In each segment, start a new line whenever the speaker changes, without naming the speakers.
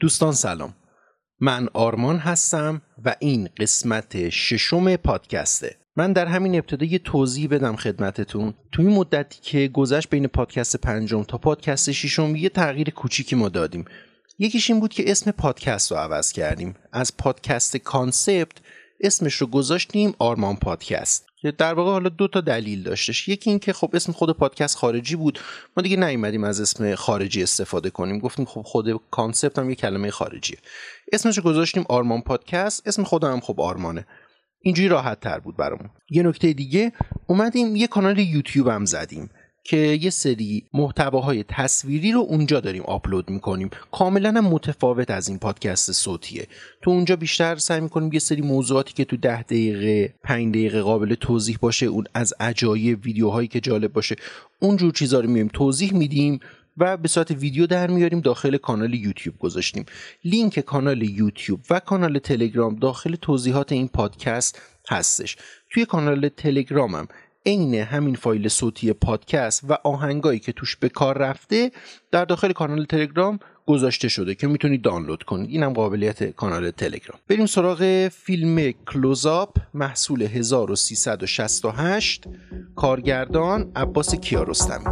دوستان سلام. من آرمان هستم و این قسمت ششم پادکسته. من در همین ابتدا یه توضیح بدم خدمتتون. توی این مدتی که گذشت بین پادکست پنجم تا پادکست ششم یه تغییر کوچیکی ما دادیم. یکیش این بود که اسم پادکست رو عوض کردیم. از پادکست concept اسمش رو گذاشتیم آرمان پادکست. که در واقع حالا دو تا دلیل داشتش. یکی این که خب اسم خود پادکست خارجی بود. ما دیگه نیومدیم از اسم خارجی استفاده کنیم. گفتیم خب خود concept هم یه کلمه خارجیه. اسمش گذاشتیم آرمان پادکست. اسم خودم هم خب آرمانه. اینجوری راحت تر بود برامون. یه نکته دیگه اومدیم یه کانال یوتیوب هم زدیم. که یه سری محتواهای تصویری رو اونجا داریم آپلود می‌کنیم. کاملا هم متفاوت از این پادکست صوتیه. تو اونجا بیشتر سعی می‌کنیم یه سری موضوعاتی که تو ده دقیقه پنج دقیقه قابل توضیح باشه اون از عجایب ویدیوهایی که جالب باشه اونجور چیزا رو میایم توضیح میدیم و به صورت ویدیو در میاریم داخل کانال یوتیوب گذاشتیم. لینک کانال یوتیوب و کانال تلگرام داخل توضیحات این پادکست هستش. توی کانال تلگرامم عین همین فایل صوتی پادکست و آهنگایی که توش به کار رفته در داخل کانال تلگرام گذاشته شده که می‌تونید دانلود کنید. اینم قابلیت کانال تلگرام. بریم سراغ فیلم کلوزاپ محصول 1368 کارگردان عباس کیارستمی.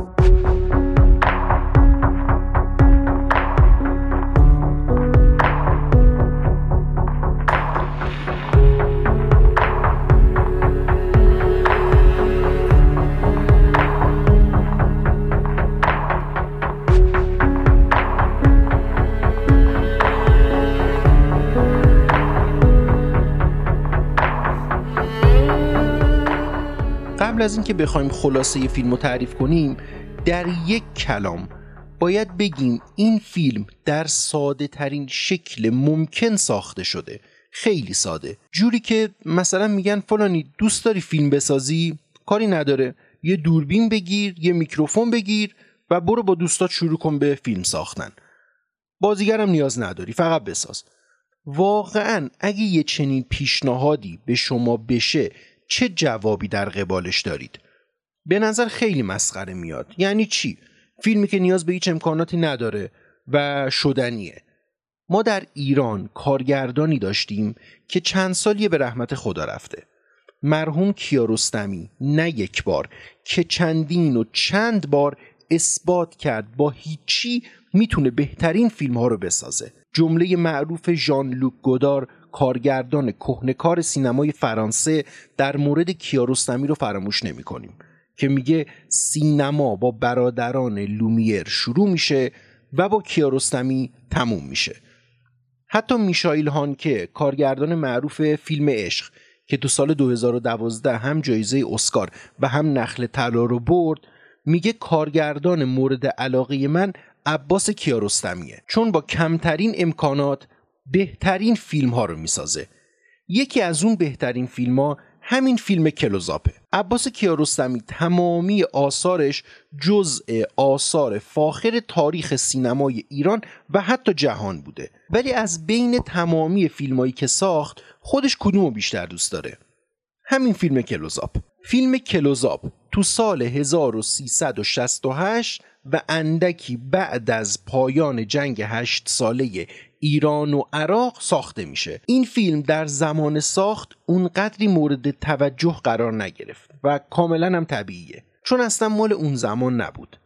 از اینکه بخوایم خلاصه فیلم رو تعریف کنیم در یک کلام باید بگیم این فیلم در ساده ترین شکل ممکن ساخته شده. خیلی ساده. جوری که مثلا میگن فلانی دوست داری فیلم بسازی؟ کاری نداره. یه دوربین بگیر یه میکروفون بگیر و برو با دوستات شروع کن به فیلم ساختن. بازیگرم نیاز نداری فقط بساز. واقعا اگه یه چنین پیشنهادی به شما بشه چه جوابی در قبالش دارید؟ به نظر خیلی مسخره میاد. یعنی چی؟ فیلمی که نیاز به هیچ امکاناتی نداره و شدنیه. ما در ایران کارگردانی داشتیم که چند سالیه به رحمت خدا رفته. مرحوم کیارستمی نه یک بار که چندین و چند بار اثبات کرد با هیچی می‌تونه بهترین فیلم ها رو بسازه. جمله معروف ژان لوک گودار کارگردان کهنکار سینمای فرانسه در مورد کیارستمی رو فراموش نمی کنیم که میگه سینما با برادران لومیر شروع میشه و با کیارستمی تموم میشه. حتی میشایل هانکه کارگردان معروف فیلم عشق که تو سال 2012 هم جایزه اسکار و هم نخل طلا رو برد میگه کارگردان مورد علاقه من عباس کیارستمیه. چون با کمترین امکانات بهترین فیلم ها رو می‌سازه. یکی از اون بهترین فیلم ها همین فیلم کلوزاپه. عباس کیارستمی تمامی آثارش جزء آثار فاخر تاریخ سینمای ایران و حتی جهان بوده. ولی از بین تمامی فیلمایی که ساخت خودش کدومو بیشتر دوست داره؟ همین فیلم کلوزاپ. فیلم کلوزاپ تو سال 1368 و اندکی بعد از پایان جنگ هشت ساله ایران و عراق ساخته میشه. این فیلم در زمان ساخت اونقدری مورد توجه قرار نگرفت و کاملا هم طبیعیه. چون اصلا مال اون زمان نبود.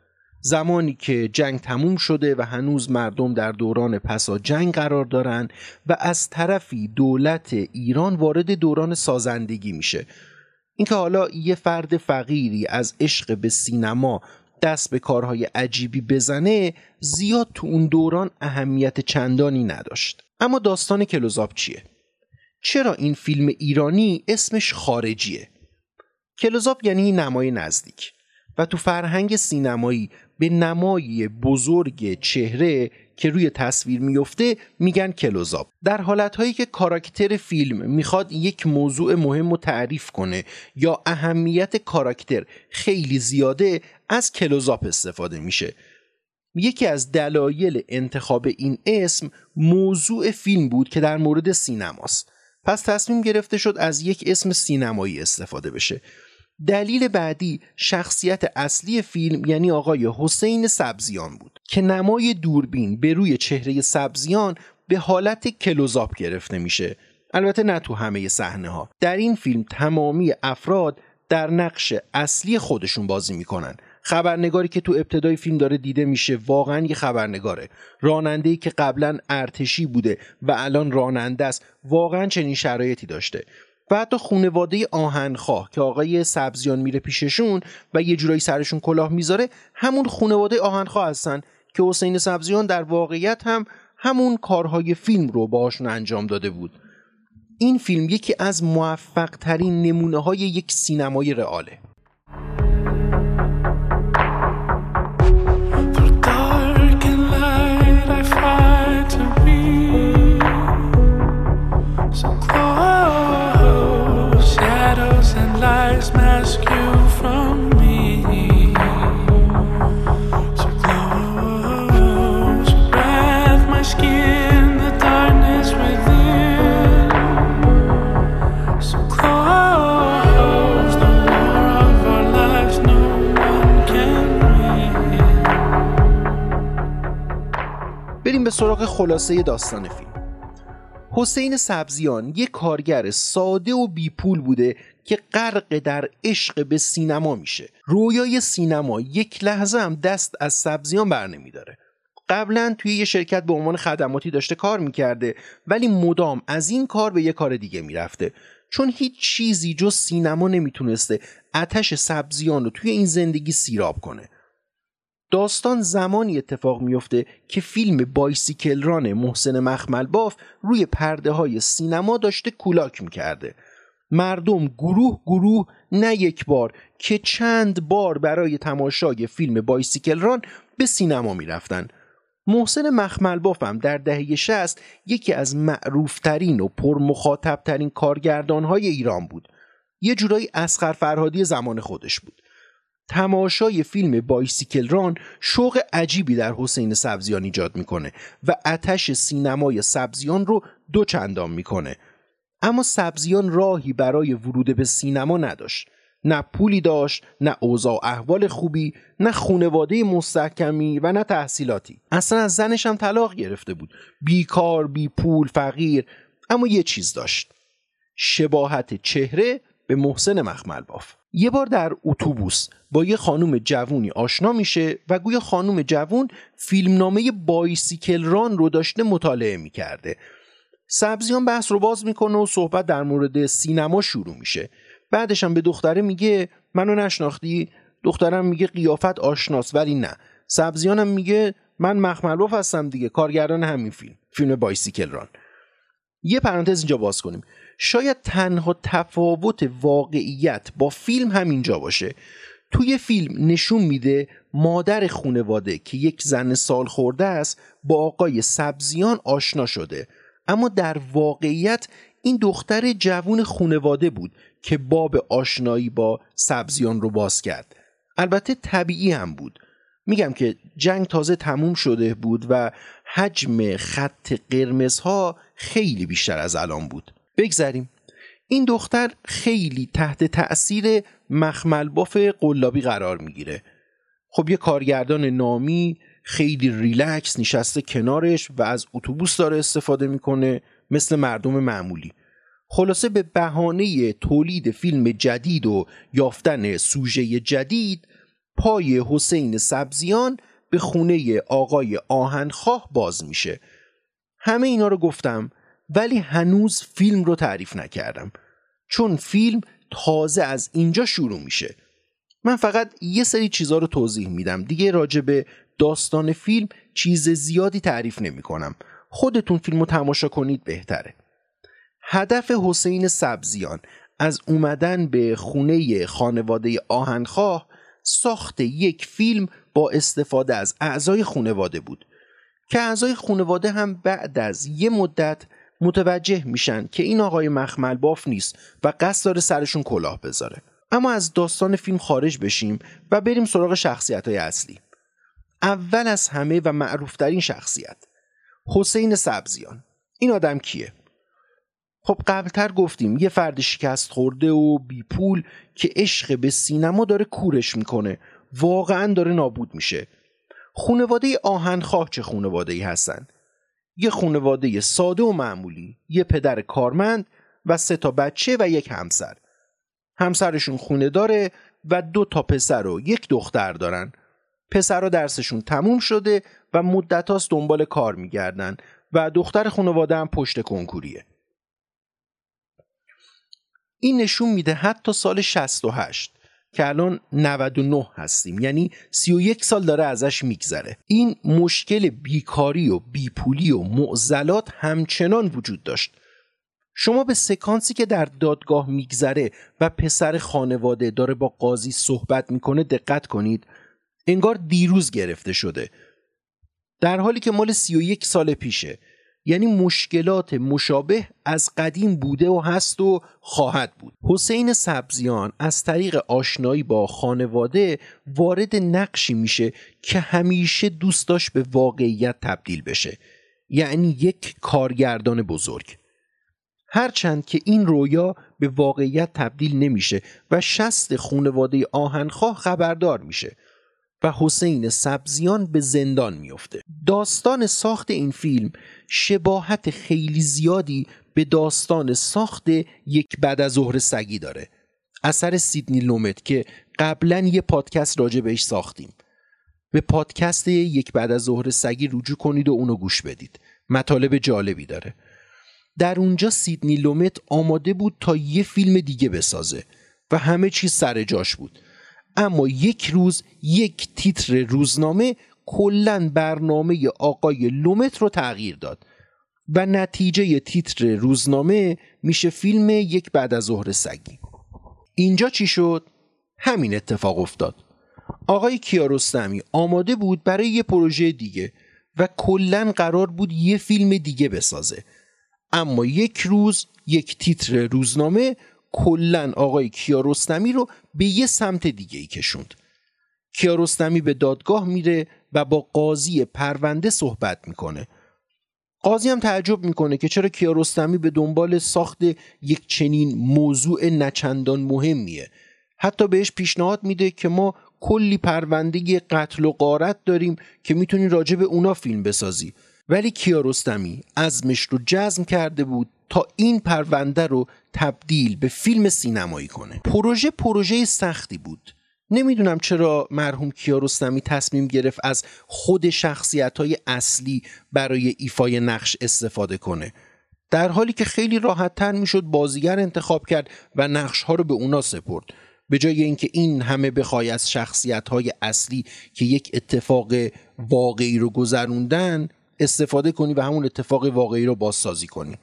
زمانی که جنگ تموم شده و هنوز مردم در دوران پسا جنگ قرار دارن و از طرفی دولت ایران وارد دوران سازندگی میشه. اینکه حالا یه فرد فقیری از عشق به سینما دست به کارهای عجیبی بزنه زیاد تو اون دوران اهمیت چندانی نداشت اما داستان کلوزاپ چیه؟ چرا این فیلم ایرانی اسمش خارجیه؟ کلوزاپ یعنی نمای نزدیک و تو فرهنگ سینمایی به نمای بزرگ چهره که روی تصویر میفته میگن کلوزاپ در حالتهایی که کاراکتر فیلم می‌خواد یک موضوع مهم رو تعریف کنه یا اهمیت کاراکتر خیلی زیاده از کلوزاپ استفاده میشه. یکی از دلایل انتخاب این اسم موضوع فیلم بود که در مورد سینماست. پس تصمیم گرفته شد از یک اسم سینمایی استفاده بشه. دلیل بعدی شخصیت اصلی فیلم یعنی آقای حسین سبزیان بود که نمای دوربین به روی چهره سبزیان به حالت کلوزاپ گرفته میشه. البته نه تو همه صحنه ها در این فیلم تمامی افراد در نقش اصلی خودشون بازی می‌کنن. خبرنگاری که تو ابتدای فیلم داره دیده میشه واقعا یه خبرنگاره. راننده که قبلا ارتشی بوده و الان راننده است واقعا چنین شرایطی داشته. و حتی خونواده آهنخواه که آقای سبزیان میره پیششون و یه جورایی سرشون کلاه می‌ذاره همون خونواده آهنخواه هستن که حسین سبزیان در واقعیت هم همون کارهای فیلم رو باهاشون انجام داده بود. این فیلم یکی از موفق ترین نمونه های یک سینمای رئاله. سراغ خلاصه داستان فیلم. حسین سبزیان یک کارگر ساده و بیپول بوده که غرق در عشق به سینما میشه. رویای سینما یک لحظه هم دست از سبزیان بر نمیداره. قبلا توی یه شرکت به عنوان خدماتی داشته کار می‌کرده ولی مدام از این کار به یه کار دیگه می‌رفته. چون هیچ چیزی جز سینما نمی‌تونسته اتش سبزیان رو توی این زندگی سیراب کنه. داستان زمانی اتفاق میفته که فیلم بایسیکل ران محسن مخمل باف روی پرده های سینما داشته کولاک می‌کرده. مردم گروه گروه نه یک بار که چند بار برای تماشای فیلم بایسیکل ران به سینما می‌رفتن. محسن مخمل بافم در دهه 60 یکی از معروفترین و پرمخاطبترین کارگردانهای ایران بود. یه جورایی اسخر فرهادی زمان خودش بود. تماشای فیلم بایسیکل ران شوق عجیبی در حسین سبزیان ایجاد می‌کنه و اتش سینمای سبزیان رو دو چندان می‌کنه. اما سبزیان راهی برای ورود به سینما نداشت. نه پولی داشت نه اوضاع احوال خوبی نه خونواده مستحکمی و نه تحصیلاتی. اصلا از زنش هم طلاق گرفته بود. بیکار بی پول فقیر اما یه چیز داشت. شباهت چهره به محسن مخمل باف. یه بار در اتوبوس با یه خانم جوونی آشنا میشه و گویا خانم جوون فیلمنامه بایسیکل ران رو داشته مطالعه می‌کرده. سبزیان بحث رو باز می‌کنه و صحبت در مورد سینما شروع میشه. بعدش هم به دختره میگه منو نشناختی؟ دخترم میگه قیافت آشناس ولی نه. سبزیانم میگه من مخملوف هستم دیگه کارگردان همین فیلم فیلم بایسیکل ران. یه پرانتز اینجا باز کنیم. شاید تنها تفاوت واقعیت با فیلم همینجا باشه. توی فیلم نشون میده مادر خونواده که یک زن سال خورده است با آقای سبزیان آشنا شده. اما در واقعیت این دختر جوون خونواده بود که باب آشنایی با سبزیان رو باز کرد. البته طبیعی هم بود. میگم که جنگ تازه تموم شده بود و حجم خط قرمزها خیلی بیشتر از الان بود. بگذریم. این دختر خیلی تحت تأثیر مخمل باف قلابی قرار می‌گیره. خب یه کارگردان نامی خیلی ریلکس نشسته کنارش و از اتوبوس داره استفاده می‌کنه مثل مردم معمولی. خلاصه به بهانه تولید فیلم جدید و یافتن سوژه جدید پای حسین سبزیان به خونه آقای آهنخواه باز میشه. همه اینا رو گفتم. ولی هنوز فیلم رو تعریف نکردم. چون فیلم تازه از اینجا شروع میشه. من فقط یه سری چیزها رو توضیح میدم. دیگه راجع به داستان فیلم چیز زیادی تعریف نمی کنم. خودتون فیلم رو تماشا کنید بهتره. هدف حسین سبزیان از اومدن به خونه خانواده آهنخواه ساخت یک فیلم با استفاده از اعضای خانواده بود. که اعضای خانواده هم بعد از یه مدت متوجه میشن که این آقای مخمل باف نیست و قصد داره سرشون کلاه بذاره. اما از داستان فیلم خارج بشیم و بریم سراغ شخصیت های اصلی. اول از همه و معروفترین شخصیت حسین سبزیان. این آدم کیه؟ خب قبلتر گفتیم یه فرد شکست خورده و بی پول که عشق به سینما داره کورش می‌کنه. واقعا داره نابود میشه. خونواده آهنخواه چه خونواده ای هستن؟ یه خونواده ساده و معمولی یه پدر کارمند و سه تا بچه و یک همسر. همسرشون خونه داره و دو تا پسر و یک دختر دارن. پسرها درسشون تموم شده و مدت هاست دنبال کار میگردن و دختر خانواده هم پشت کنکوریه. این نشون میده حتی سال 68 که الان 99 هستیم. یعنی 31 سال داره ازش میگذره. این مشکل بیکاری و بیپولی و معضلات همچنان وجود داشت. شما به سکانسی که در دادگاه میگذره و پسر خانواده داره با قاضی صحبت می‌کنه دقت کنید. انگار دیروز گرفته شده. در حالی که مال 31 سال پیشه. یعنی مشکلات مشابه از قدیم بوده و هست و خواهد بود. حسین سبزیان از طریق آشنایی با خانواده وارد نقشی میشه که همیشه دوست داشت به واقعیت تبدیل بشه. یعنی یک کارگردان بزرگ. هرچند که این رویا به واقعیت تبدیل نمیشه و شست خونواده آهنخواه خبردار میشه. و حسین سبزیان به زندان میفته داستان ساخت این فیلم شباهت خیلی زیادی به داستان ساخت یک بعد از ظهر سگی داره. اثر سیدنی لومت که قبلا یه پادکست راجع بهش ساختیم. به پادکست یک بعد از ظهر سگی رجوع کنید و اونو گوش بدید. مطالب جالبی داره. در اونجا سیدنی لومت آماده بود تا یه فیلم دیگه بسازه و همه چیز سر جاش بود. اما یک روز یک تیتر روزنامه کلا برنامه آقای لومت رو تغییر داد. و نتیجه تیتر روزنامه میشه فیلم یک بعد از ظهر سگی. اینجا چی شد؟ همین اتفاق افتاد. آقای کیارستمی آماده بود برای یه پروژه دیگه و کلا قرار بود یه فیلم دیگه بسازه. اما یک روز یک تیتر روزنامه کلا آقای کیارستمی رو به یه سمت دیگه ای کشوند. کیارستمی به دادگاه میره و با قاضی پرونده صحبت می‌کنه. قاضی هم تعجب می‌کنه که چرا کیارستمی به دنبال ساخت یک چنین موضوع نچندان مهمیه. حتی بهش پیشنهاد میده که ما کلی پرونده قتل و قارت داریم که می‌تونی راجع به اونا فیلم بسازی. ولی کیارستمی ازمش رو جزم کرده بود تا این پرونده رو تبدیل به فیلم سینمایی کنه. پروژه پروژه سختی بود. نمی‌دونم چرا مرحوم کیارستمی تصمیم گرفت از خود شخصیت های اصلی برای ایفای نقش استفاده کنه. در حالی که خیلی راحت تر می‌شد بازیگر انتخاب کرد و نقش ها رو به اونا سپرد. به جای اینکه این همه بخوای از شخصیت های اصلی که یک اتفاق واقعی رو گذروندن استفاده کنی و همون اتفاق واقعی رو بازسازی کنی.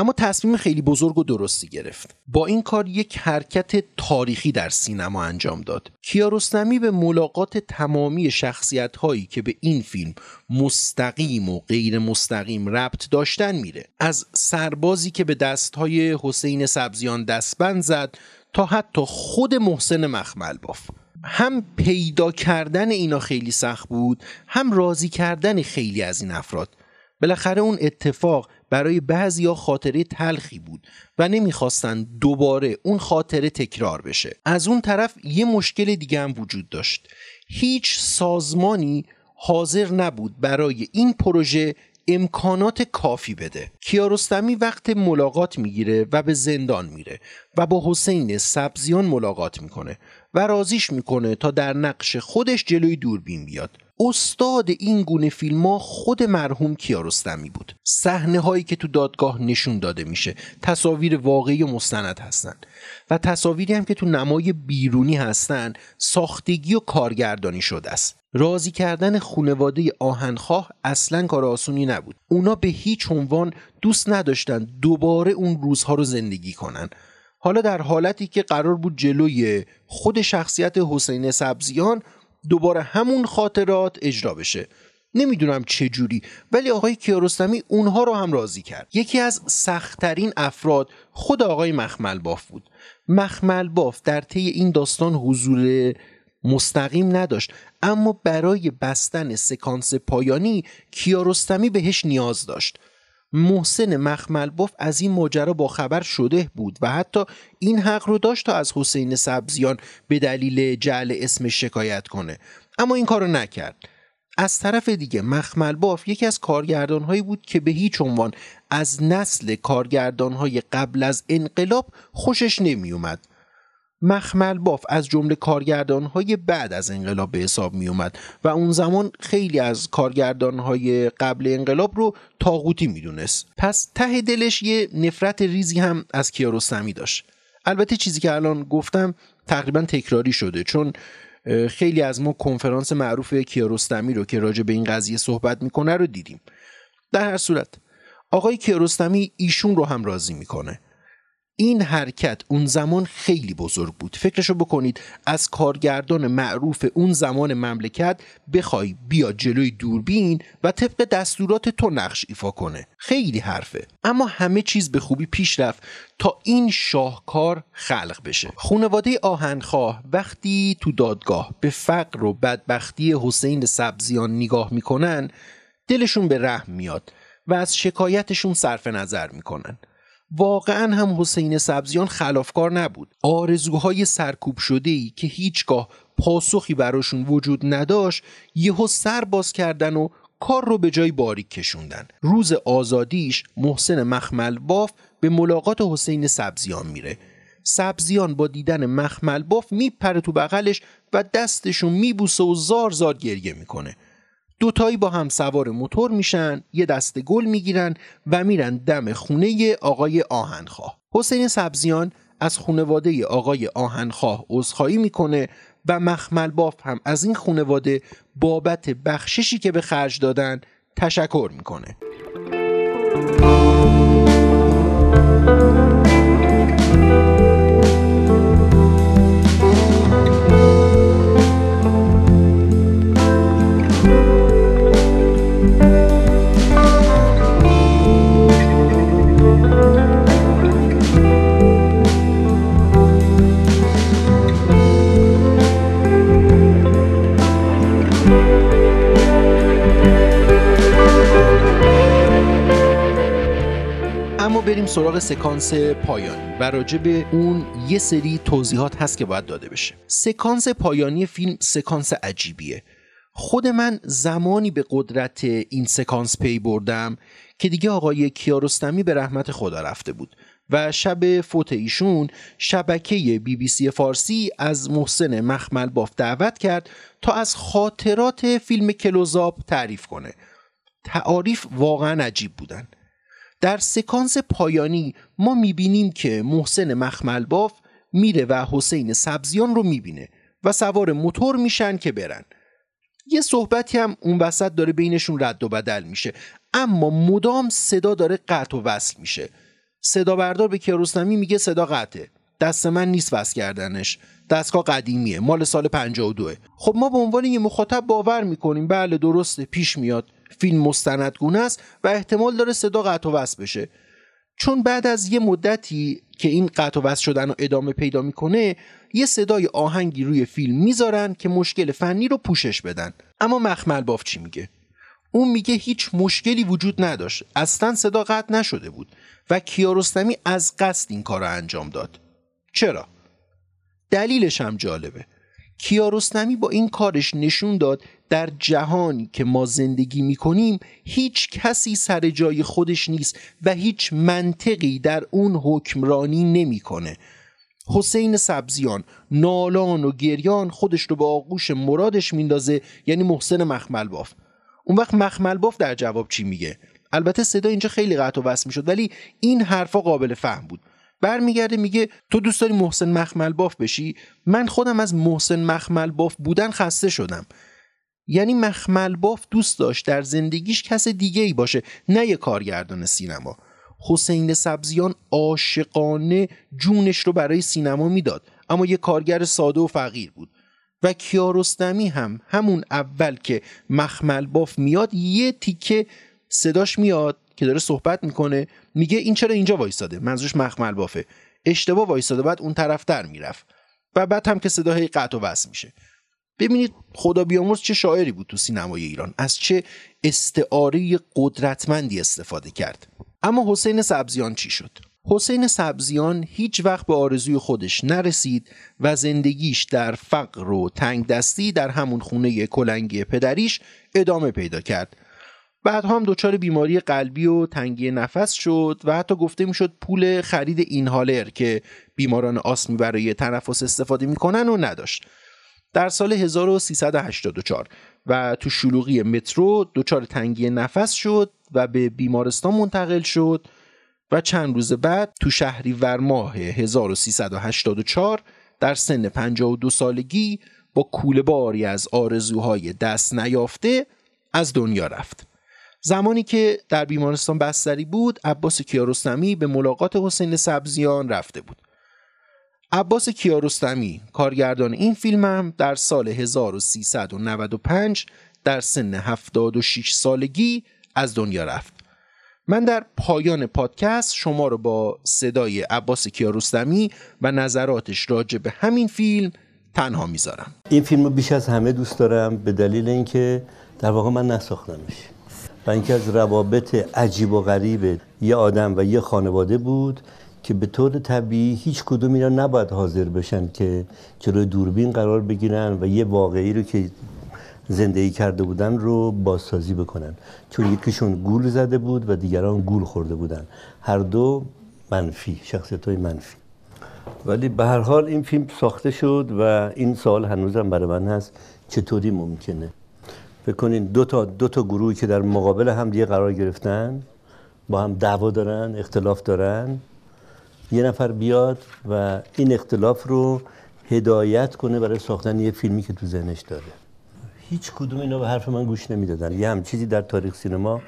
اما تصمیم خیلی بزرگ و درستی گرفت. با این کار یک حرکت تاریخی در سینما انجام داد. کیارستمی به ملاقات تمامی شخصیت هایی که به این فیلم مستقیم و غیر مستقیم ربط داشتن میره. از سربازی که به دست های حسین سبزیان دستبند زد تا حتی خود محسن مخمل باف هم پیدا کردن اینا خیلی سخت بود هم راضی کردن خیلی از این افراد. بالاخره اون اتفاق برای بعضیا خاطره تلخی بود و نمی‌خواستن دوباره اون خاطره تکرار بشه. از اون طرف یه مشکل دیگه هم وجود داشت. هیچ سازمانی حاضر نبود برای این پروژه امکانات کافی بده. کیارستمی وقت ملاقات می‌گیره و به زندان میره و با حسین سبزیان ملاقات می‌کنه و رازیش می‌کنه تا در نقش خودش جلوی دوربین بیاد. استاد این گونه فیلم ها خود مرحوم کیارستمی بود. صحنه هایی که تو دادگاه نشون داده میشه. تصاویر واقعی و مستند هستند و تصاویری هم که تو نمای بیرونی هستند ساختگی و کارگردانی شده است. راضی کردن خونواده آهنخواه اصلا کار آسونی نبود. اونا به هیچ عنوان دوست نداشتن دوباره اون روزها رو زندگی کنن. حالا در حالتی که قرار بود جلوی خود شخصیت حسین سبزیان دوباره همون خاطرات اجرا بشه. نمی‌دونم چه جوری ولی آقای کیارستمی اونها رو هم راضی کرد. یکی از سختترین افراد خود آقای مخمل باف بود. مخمل باف در طی این داستان حضور مستقیم نداشت اما برای بستن سکانس پایانی کیارستمی بهش نیاز داشت. محسن مخملباف از این ماجرا با خبر شده بود و حتی این حق رو داشت تا از حسین سبزیان به دلیل جعل اسمش شکایت کنه اما این کارو نکرد از طرف دیگه مخمل باف یکی از کارگردان هایی بود که به هیچ عنوان از نسل کارگردان های قبل از انقلاب خوشش نمی اومد. مخمل باف از جمله کارگردان های بعد از انقلاب به حساب می اومد و اون زمان خیلی از کارگردان های قبل انقلاب رو تاغوتی می دونست. پس ته دلش یه نفرت ریزی هم از کیارستمی داشت. البته چیزی که الان گفتم تقریبا تکراری شده چون خیلی از ما کنفرانس معروف کیارستمی رو که راجع به این قضیه صحبت می‌کنه رو دیدیم در هر صورت آقای کیارستمی ایشون رو هم راضی می‌کنه این حرکت اون زمان خیلی بزرگ بود. فکرشو بکنید از کارگردان معروف اون زمان مملکت بخوای بیا جلوی دوربین و طبق دستورات تو نقش ایفا کنه. خیلی حرفه. اما همه چیز به خوبی پیش رفت تا این شاهکار خلق بشه. خونواده آهنخواه وقتی تو دادگاه به فقر و بدبختی حسین سبزیان نگاه می‌کنن دلشون به رحم میاد و از شکایتشون صرف نظر می‌کنن. واقعا هم حسین سبزیان خلافکار نبود. آرزوهای سرکوب شده ای که هیچگاه پاسخی براشون وجود نداشت یهو سر باز کردن و کار رو به جای باریک کشوندن. روز آزادیش محسن مخمل باف به ملاقات حسین سبزیان میره. سبزیان با دیدن مخمل باف میپره تو بغلش و دستشون میبوسه و زار زار گریه می‌کنه. دوتایی با هم سوار موتور میشن یه دست گل می‌گیرن و میرن دم خونه آقای آهنخواه. حسین سبزیان از خونواده آقای آهنخواه عذرخواهی می‌کنه و مخمل باف هم از این خونواده بابت بخششی که به خرج دادن تشکر می‌کنه. بریم سراغ سکانس پایانی و راجع به اون یه سری توضیحات هست که باید داده بشه. سکانس پایانی فیلم سکانس عجیبیه. خود من زمانی به قدرت این سکانس پی بردم که دیگه آقای کیارستمی به رحمت خدا رفته بود و شب فوت ایشون شبکه بی بی سی فارسی از محسن مخمل باف دعوت کرد تا از خاطرات فیلم کلوزآپ تعریف کنه. تعاریف واقعا عجیب بودن. در سکانس پایانی ما می‌بینیم که محسن مخملباف میره و حسین سبزیان رو می‌بینه و سوار موتور میشن که برن. یه صحبتی هم اون وسط داره بینشون رد و بدل میشه. اما مدام صدا داره قطع و وصل میشه. صدا بردار به کیارستمی میگه صدا قطعه. دست من نیست وصل کردنش. دستگاه قدیمیه. مال سال 52 خب ما به عنوان یه مخاطب باور می‌کنیم. بله درسته پیش میاد. فیلم مستندگونه است و احتمال داره صدا قطع و وصل بشه. چون بعد از یه مدتی که این قطع و وصل شدن رو ادامه پیدا می‌کنه یه صدای آهنگی روی فیلم می‌ذارن که مشکل فنی رو پوشش بدن. اما مخمل باف چی میگه؟ اون میگه هیچ مشکلی وجود نداشت. اصلا صدا قطع نشده بود و کیارستمی از قصد این کار رو انجام داد. چرا؟ دلیلش هم جالبه. کیارستمی با این کارش نشون داد در جهانی که ما زندگی می کنیم هیچ کسی سر جای خودش نیست و هیچ منطقی در اون حکمرانی نمی‌کنه. حسین سبزیان نالان و گریان خودش رو به آغوش مرادش میندازه یعنی محسن مخمل باف اون وقت مخمل باف در جواب چی میگه؟ البته صدا اینجا خیلی قطع و وصل می‌شد ولی این حرفا قابل فهم بود. برمیگرده میگه تو دوست داری محسن مخمل باف بشی؟ من خودم از محسن مخمل باف بودن خسته شدم. یعنی مخمل باف دوست داشت در زندگیش کس دیگه ای باشه نه یه کارگردان سینما. حسین سبزیان عاشقانه جونش رو برای سینما می‌داد اما یه کارگر ساده و فقیر بود. و کیارستمی هم همون اول که مخمل باف میاد یه تیکه صداش میاد که داره صحبت می‌کنه میگه این چرا اینجا وایساده؟ منظورش مخمل بافه اشتباه وایساده بعد اون طرف در می‌رفت. و بعد هم که صدای قطع و وصل میشه. ببینید خدا بیامرز چه شاعری بود تو سینمای ایران. از چه استعاره قدرتمندی استفاده کرد. اما حسین سبزیان چی شد؟ حسین سبزیان هیچ وقت به آرزوی خودش نرسید و زندگیش در فقر و تنگ دستی در همون خونه کلنگی پدریش ادامه پیدا کرد. بعد هم دچار بیماری قلبی و تنگی نفس شد و حتی گفته می‌شد پول خرید این هالر که بیماران آسمی برای تنفس استفاده می‌کنن و نداشت. در سال 1384 و تو شلوغی مترو دچار تنگی نفس شد و به بیمارستان منتقل شد و چند روز بعد تو شهری ماه 1384 در سن 52 سالگی با کوله باری از آرزوهای دست نیافته از دنیا رفت. زمانی که در بیمارستان بستری بود عباس کیارستمی به ملاقات حسین سبزیان رفته بود عباس کیارستمی کارگردان این فیلمم در سال 1395 در سن 76 سالگی از دنیا رفت. من در پایان پادکست شما رو با صدای عباس کیارستمی و نظراتش راجع به همین فیلم تنها می‌ذارم.
این فیلم رو بیش از همه دوست دارم به دلیل اینکه در واقع من نساختمش. و اینکه از روابط عجیب و غریب یه آدم و یه خانواده بود که به طور طبیعی هیچ کدوم اینا نباید حاضر بشن که جلوی دوربین قرار بگیرن و یه واقعی رو که زندگی کرده بودن رو بازسازی بکنن. چون یکیشون گول زده بود و دیگران گول خورده بودن. هر دو منفی شخصیت های منفی. ولی به هر حال این فیلم ساخته شد و این سال هنوزم برای من هست چطوری ممکنه؟ بکنین دو تا دو تا گروهی که در مقابل هم دیگه قرار گرفتن با هم دعوا دارن اختلاف دارن. یه نفر بیاد و این اختلاف رو هدایت کنه برای ساختن یه فیلمی که تو ذهنش داره. هیچ کدوم اینا به حرف من گوش نمی‌دادن. یه هم چیزی در تاریخ سینما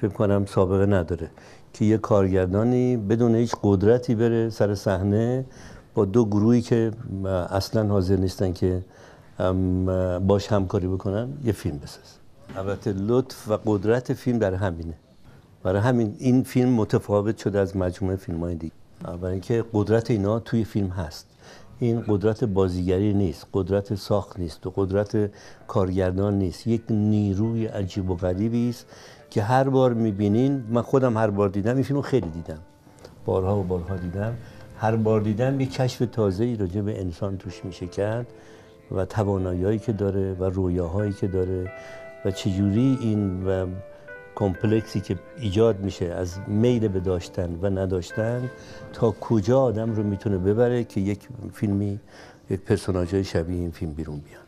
فکر کنم سابقه نداره که یه کارگردانی بدون هیچ قدرتی بره سر صحنه با دو گروهی که اصلا حاضر نیستن که باش همکاری بکنن یه فیلم بساز. البته لطف و قدرت فیلم در همینه. برای همین این فیلم متفاوت شده از مجموعه فیلم های دیگه. برای اینکه قدرت اینا توی فیلم هست. این قدرت بازیگری نیست قدرت ساخت نیست و قدرت کارگردان نیست. یک نیروی عجیب و غریبی است که هر بار می‌بینین من خودم هر بار دیدم این فیلم خیلی دیدم. بارها و بارها دیدم. هر بار دیدم یک کشف تازه ای راجع به انسان توش میشه کرد و توانایی که داره و رویاهایی که داره و چجوری این و کمپلکسی که ایجاد میشه از میل به داشتن و نداشتن تا کجا آدم رو می‌تونه ببره که یک فیلمی یک پرسوناج شبیه این فیلم بیرون بیان